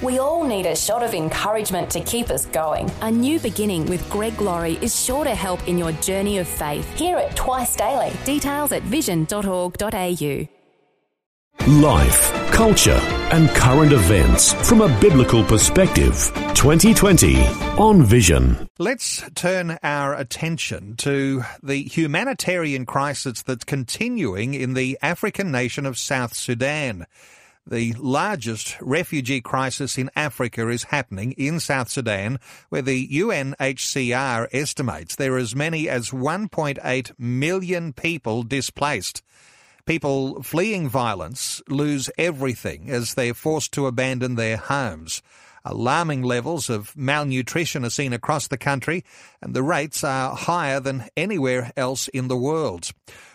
We all need a shot of encouragement to keep us going. A new beginning with Greg Laurie is sure to help in your journey of faith. Hear it twice daily. Details at vision.org.au. Life, culture, and current events from a biblical perspective. 2020 on Vision. Let's turn our attention to the humanitarian crisis that's continuing in the African nation of South Sudan. The largest refugee crisis in Africa is happening in South Sudan, where the UNHCR estimates there are as many as 1.8 million people displaced. People fleeing violence lose everything as they're forced to abandon their homes. Alarming levels of malnutrition are seen across the country, and the rates are higher than anywhere else in the world.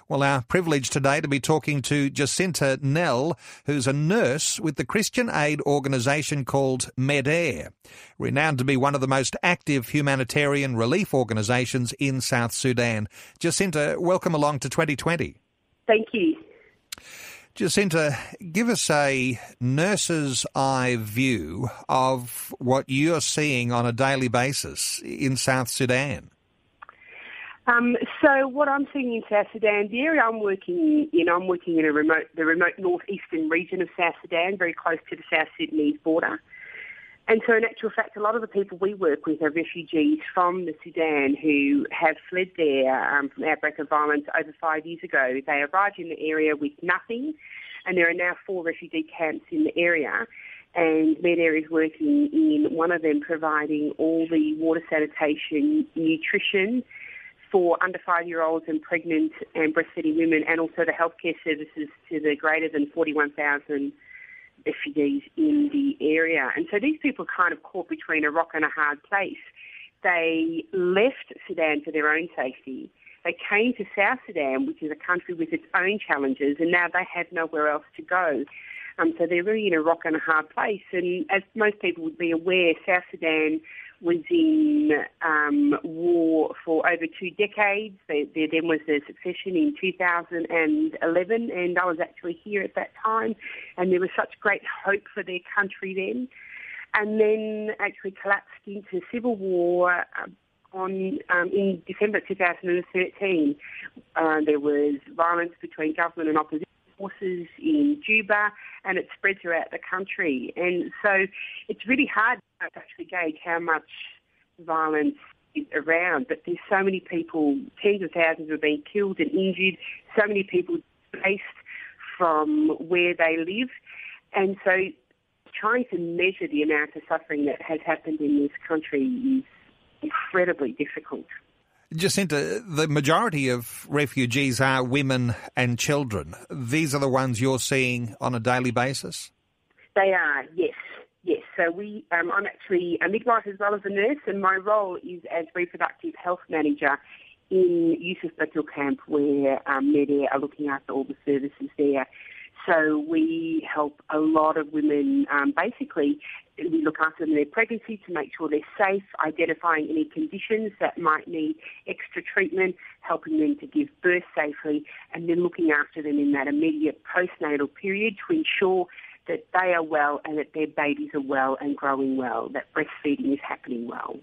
Well, our privilege today to be talking to Jacinta Nell, who's a nurse with the Christian aid organisation called MEDAIR, renowned to be one of the most active humanitarian relief organisations in South Sudan. Jacinta, welcome along to 2020. Thank you. Jacinta, give us a nurse's eye view of what you're seeing on a daily basis in South Sudan. Um, so what I'm seeing in South Sudan, the area I'm working in, I'm working in a remote, the remote northeastern region of South Sudan, very close to the South Sudanese border. And so in actual fact, a lot of the people we work with are refugees from the Sudan who have fled there um, from outbreak of violence over five years ago. They arrived in the area with nothing, and there are now four refugee camps in the area and MEDAIR is working in one of them providing all the water sanitation, nutrition, for under five-year-olds and pregnant and breastfeeding women, and also the healthcare services to the greater than 41,000 refugees in the area. And so these people are kind of caught between a rock and a hard place. They left Sudan for their own safety. They came to South Sudan, which is a country with its own challenges, and now they have nowhere else to go. Um, so they're really in a rock and a hard place. And as most people would be aware, South Sudan was in um, war for over two decades. There, there then was the succession in 2011, and I was actually here at that time, and there was such great hope for their country then. And then actually collapsed into civil war um, on um, in December 2013. Uh, there was violence between government and opposition forces in Juba, and it spread throughout the country. And so it's really hard to actually gauge how much violence is around, but there's so many people, tens of thousands have been killed and injured, so many people displaced from where they live. And so trying to measure the amount of suffering that has happened in this country is incredibly difficult. Jacinta, the majority of refugees are women and children. These are the ones you're seeing on a daily basis? They are, yes. Yes, so we, um, I'm actually a midwife as well as a nurse, and my role is as reproductive health manager in Yusuf Batil Camp, where um, MEDAIR are looking after all the services there. So we help a lot of women. Um, basically, we look after them in their pregnancy to make sure they're safe, identifying any conditions that might need extra treatment, helping them to give birth safely, and then looking after them in that immediate postnatal period to ensure that they are well and that their babies are well and growing well, that breastfeeding is happening well.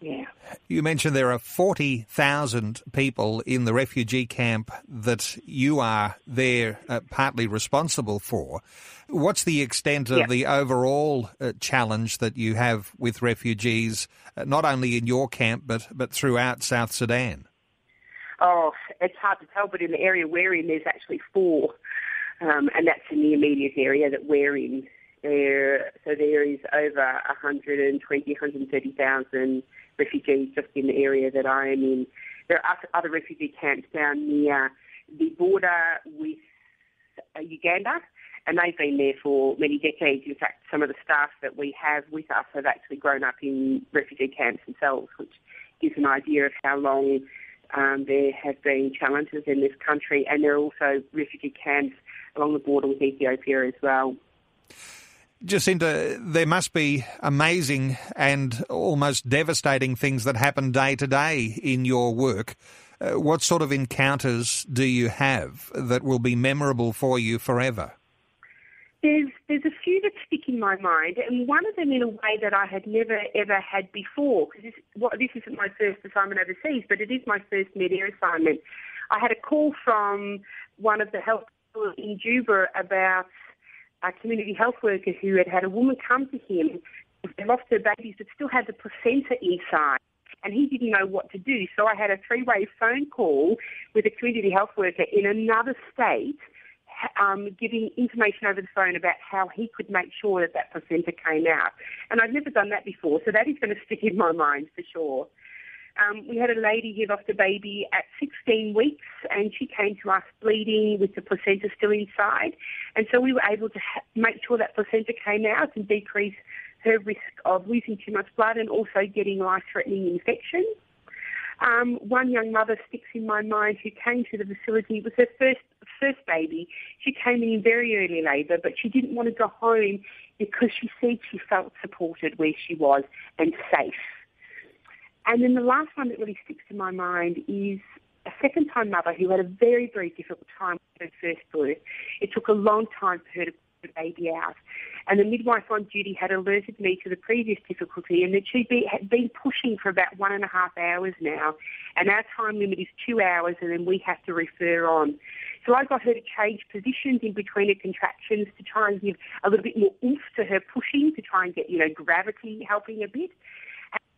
Yeah. You mentioned there are 40,000 people in the refugee camp that you are there uh, partly responsible for. What's the extent of yeah. the overall uh, challenge that you have with refugees, uh, not only in your camp but, but throughout South Sudan? Oh, it's hard to tell, but in the area we're in, there's actually four, um, and that's in the immediate area that we're in. There, so there is over 120, 130,000 refugees just in the area that I am in. There are other refugee camps down near the border with uh, Uganda, and they've been there for many decades. In fact, some of the staff that we have with us have actually grown up in refugee camps themselves, which gives an idea of how long um, there have been challenges in this country, and there are also refugee camps along the border with Ethiopia as well. Jacinta, there must be amazing and almost devastating things that happen day to day in your work. Uh, what sort of encounters do you have that will be memorable for you forever? There's there's a few that stick in my mind, and one of them in a way that I had never ever had before. Because this, well, this isn't my first assignment overseas, but it is my first MEDAIR assignment. I had a call from one of the health in Juba about a community health worker who had had a woman come to him, they lost her babies, but still had the placenta inside and he didn't know what to do. So I had a three-way phone call with a community health worker in another state um, giving information over the phone about how he could make sure that that placenta came out. And I've never done that before, so that is going to stick in my mind for sure. Um, we had a lady who lost a baby at 16 weeks and she came to us bleeding with the placenta still inside. And so we were able to ha- make sure that placenta came out and decrease her risk of losing too much blood and also getting life-threatening infections. Um, one young mother sticks in my mind who came to the facility. It was her first first baby. She came in very early labour, but she didn't want to go home because she said she felt supported where she was and safe. And then the last one that really sticks to my mind is a second time mother who had a very, very difficult time with her first birth. It took a long time for her to put the baby out. And the midwife on duty had alerted me to the previous difficulty and that she had been pushing for about one and a half hours now. And our time limit is two hours and then we have to refer on. So I got her to change positions in between her contractions to try and give a little bit more oomph to her pushing, to try and get, you know, gravity helping a bit.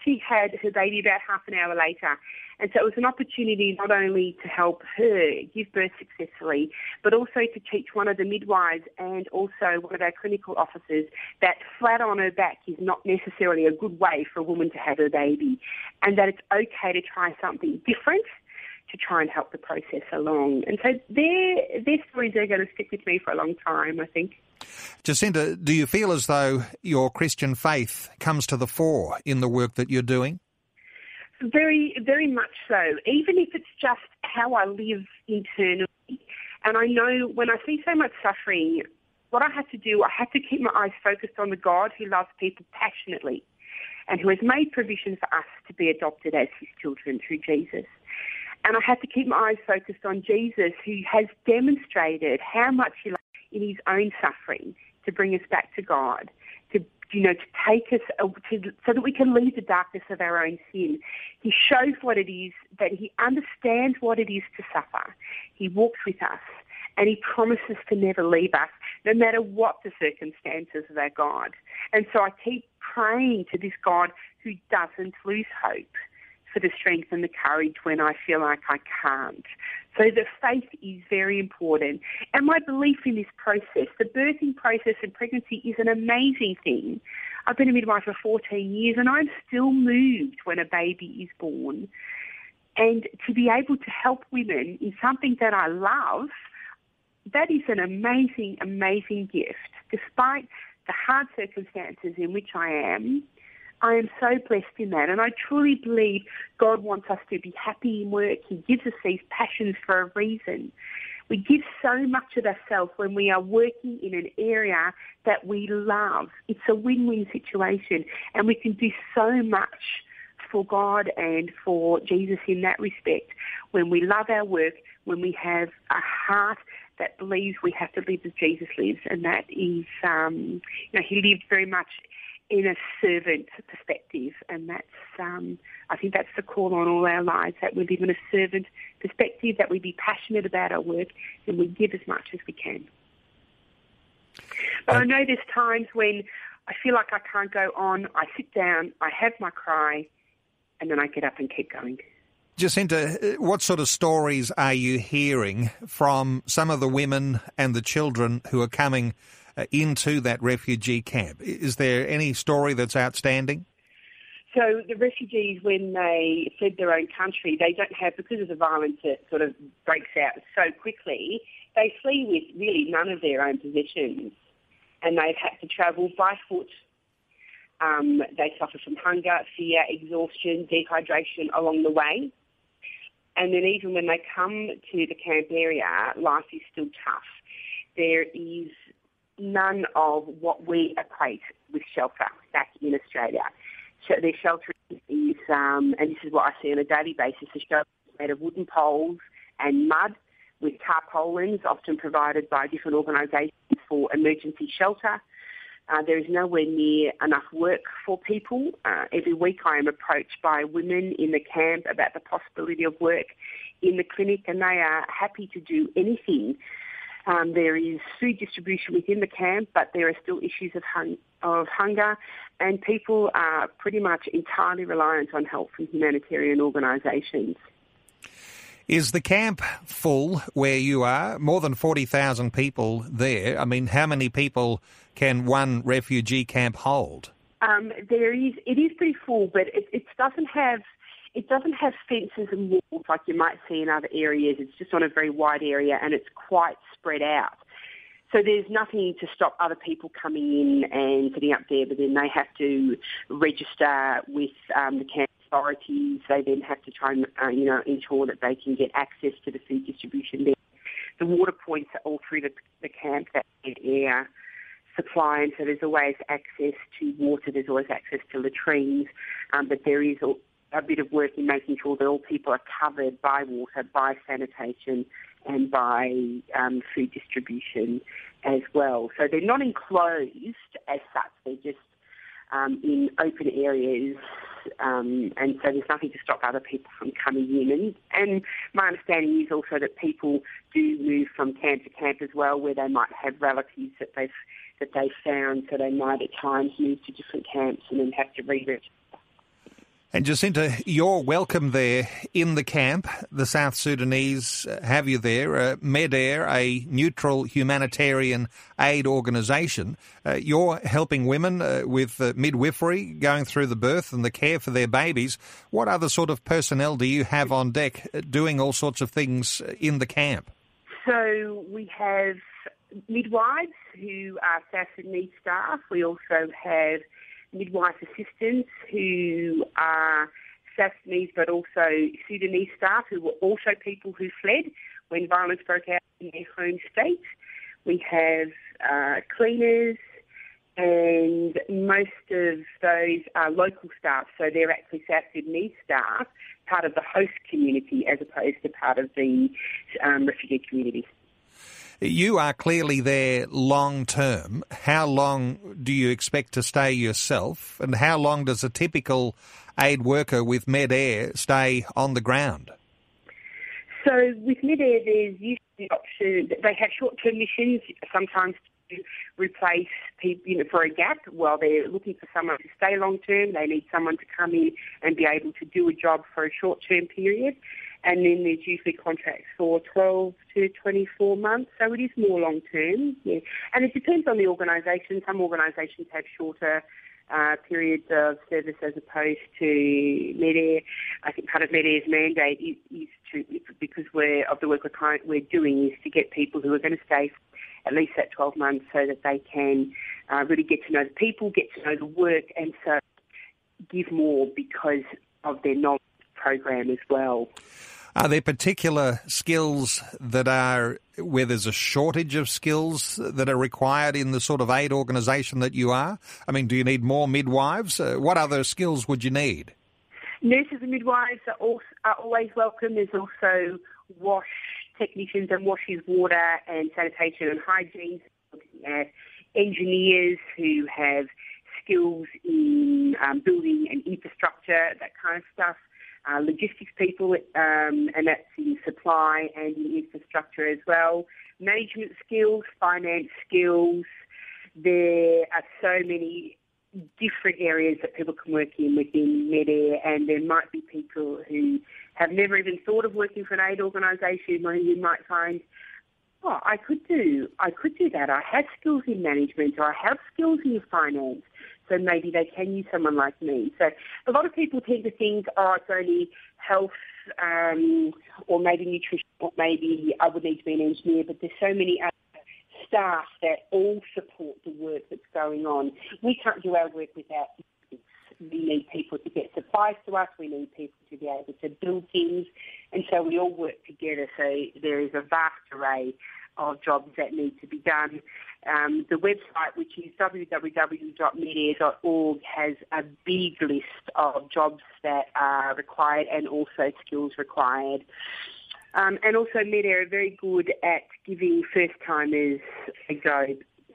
She had her baby about half an hour later. And so it was an opportunity not only to help her give birth successfully, but also to teach one of the midwives and also one of our clinical officers that flat on her back is not necessarily a good way for a woman to have her baby and that it's okay to try something different to try and help the process along. And so their, their stories are going to stick with me for a long time, I think. Jacinta, do you feel as though your Christian faith comes to the fore in the work that you're doing? Very, very much so. Even if it's just how I live internally. And I know when I see so much suffering, what I have to do, I have to keep my eyes focused on the God who loves people passionately and who has made provision for us to be adopted as his children through Jesus. And I have to keep my eyes focused on Jesus who has demonstrated how much he loves in his own suffering to bring us back to God to you know, to take us uh, to, so that we can leave the darkness of our own sin. He shows what it is, that he understands what it is to suffer. He walks with us and he promises to never leave us, no matter what the circumstances of our God. And so I keep praying to this God who doesn't lose hope for the strength and the courage when I feel like I can't. So the faith is very important. And my belief in this process, the birthing process and pregnancy is an amazing thing. I've been a midwife for 14 years and I'm still moved when a baby is born. And to be able to help women in something that I love, that is an amazing, amazing gift. Despite the hard circumstances in which I am, I am so blessed in that. And I truly believe God wants us to be happy in work. He gives us these passions for a reason. We give so much of ourselves when we are working in an area that we love. It's a win-win situation and we can do so much for God and for Jesus in that respect when we love our work, when we have a heart that believes we have to live as Jesus lives, and that is, um, you know, he lived very much in a servant perspective, and that's um, I think that's the call on all our lives that we live in a servant perspective, that we be passionate about our work, and we give as much as we can. But I know there's times when I feel like I can't go on. I sit down, I have my cry, and then I get up and keep going. Jacinta, what sort of stories are you hearing from some of the women and the children who are coming uh, into that refugee camp. Is there any story that's outstanding? So the refugees, when they fled their own country, they don't have, because of the violence that sort of breaks out so quickly, they flee with really none of their own possessions. And they've had to travel by foot. Um, they suffer from hunger, fear, exhaustion, dehydration along the way. And then even when they come to the camp area, life is still tough. There is none of what we equate with shelter back in Australia. So their shelter is, um, and this is what I see on a daily basis, the shelter made of wooden poles and mud with tarpaulins, often provided by different organisations for emergency shelter. Uh, there is nowhere near enough work for people. Uh, every week I am approached by women in the camp about the possibility of work in the clinic and they are happy to do anything. Um, there is food distribution within the camp, but there are still issues of, hung- of hunger, and people are pretty much entirely reliant on help from humanitarian organisations. Is the camp full where you are? More than 40,000 people there. I mean, how many people can one refugee camp hold? Um, there is, it is pretty full, but it, it doesn't have it doesn't have fences and walls like you might see in other areas. It's just on a very wide area and it's quite spread out. So there's nothing to stop other people coming in and sitting up there, but then they have to register with um, the camp authorities. They then have to try and, uh, you know, ensure that they can get access to the food distribution there. The water points are all through the, the camp that air supply, and so there's always access to water. There's always access to latrines, um, but there is a bit of work in making sure that all people are covered by water, by sanitation, and by um, food distribution as well. So they're not enclosed as such. They're just um, in open areas, um, and so there's nothing to stop other people from coming in. And, and my understanding is also that people do move from camp to camp as well, where they might have relatives that they've that they found, so they might at times move to different camps and then have to re-register and Jacinta, you're welcome there in the camp. The South Sudanese have you there. Uh, MEDAIR, a neutral humanitarian aid organisation. Uh, you're helping women uh, with uh, midwifery, going through the birth and the care for their babies. What other sort of personnel do you have on deck uh, doing all sorts of things in the camp? So we have midwives who are South Sudanese staff. We also have midwife assistants who are Sudanese but also Sudanese staff who were also people who fled when violence broke out in their home state. We have uh, cleaners and most of those are local staff, so they're actually South Sudanese staff, part of the host community as opposed to part of the um, refugee community. You are clearly there long term. How long do you expect to stay yourself? And how long does a typical aid worker with MEDAIR stay on the ground? So with MEDAIR, there's usually the option, they have short-term missions, sometimes to replace people, you know, for a gap while they're looking for someone to stay long-term. They need someone to come in and be able to do a job for a short-term period and then there's usually contracts for 12 to 24 months, so it is more long term. Yeah, and it depends on the organisation. Some organisations have shorter uh, periods of service as opposed to MEDAIR. I think part of MEDAIR's mandate is, is to, because we're, of the work we're, we're doing, is to get people who are going to stay at least that 12 months so that they can uh, really get to know the people, get to know the work, and so give more because of their knowledge program as well. Are there particular skills that are where there's a shortage of skills that are required in the sort of aid organisation that you are? I mean, do you need more midwives? Uh, what other skills would you need? Nurses and midwives are, also, are always welcome. There's also wash technicians and washes water and sanitation and hygiene. At engineers who have skills in um, building and infrastructure, that kind of stuff uh, logistics people, um, and that's in supply and in infrastructure as well. Management skills, finance skills. There are so many different areas that people can work in within MEDAIR, and there might be people who have never even thought of working for an aid organisation, or you might find, oh, I could do, I could do that. I have skills in management, or I have skills in finance so maybe they can use someone like me. So a lot of people tend to think, oh, it's only health um, or maybe nutrition, or maybe I would need to be an engineer, but there's so many other staff that all support the work that's going on. We can't do our work without we need people to get supplies to us. We need people to be able to build things. And so we all work together. So there is a vast array of jobs that need to be done. Um, the website, which is www.medair.org, has a big list of jobs that are required and also skills required. Um, and also MEDAIR are very good at giving first-timers a go.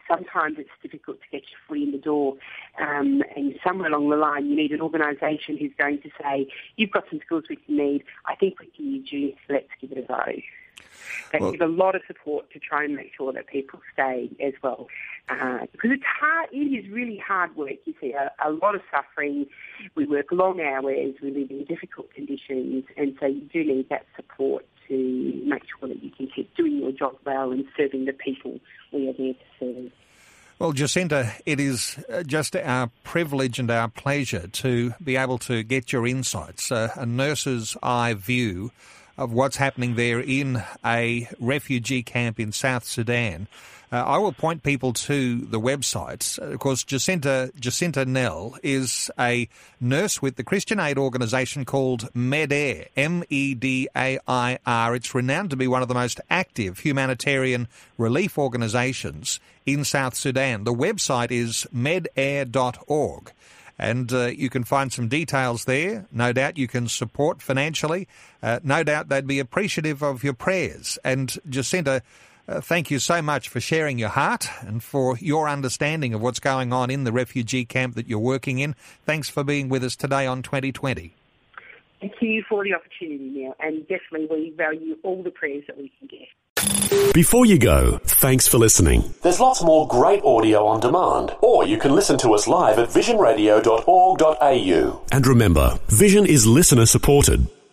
Sometimes it's difficult to get your foot in the door. Um, and somewhere along the line, you need an organisation who's going to say, you've got some skills we can need. I think we can use you. Let's give it a go. They well, give a lot of support to try and make sure that people stay as well. Uh, because it's hard, it is really hard work. You see a, a lot of suffering. We work long hours. We live in difficult conditions. And so you do need that support to make sure that you can keep doing your job well and serving the people we are there to serve. Well, Jacinta, it is uh, just our privilege and our pleasure to be able to get your insights, uh, a nurse's eye view of what's happening there in a refugee camp in South Sudan. Uh, I will point people to the websites. Of course, Jacinta, Jacinta Nell is a nurse with the Christian aid organisation called MEDAIR, M-E-D-A-I-R. It's renowned to be one of the most active humanitarian relief organisations in South Sudan. The website is medair.org and uh, you can find some details there. No doubt you can support financially. Uh, no doubt they'd be appreciative of your prayers. And Jacinta, uh, thank you so much for sharing your heart and for your understanding of what's going on in the refugee camp that you're working in. Thanks for being with us today on 2020. Thank you for the opportunity, Neil, and definitely we value all the prayers that we can get. Before you go, thanks for listening. There's lots more great audio on demand, or you can listen to us live at visionradio.org.au. And remember, Vision is listener supported.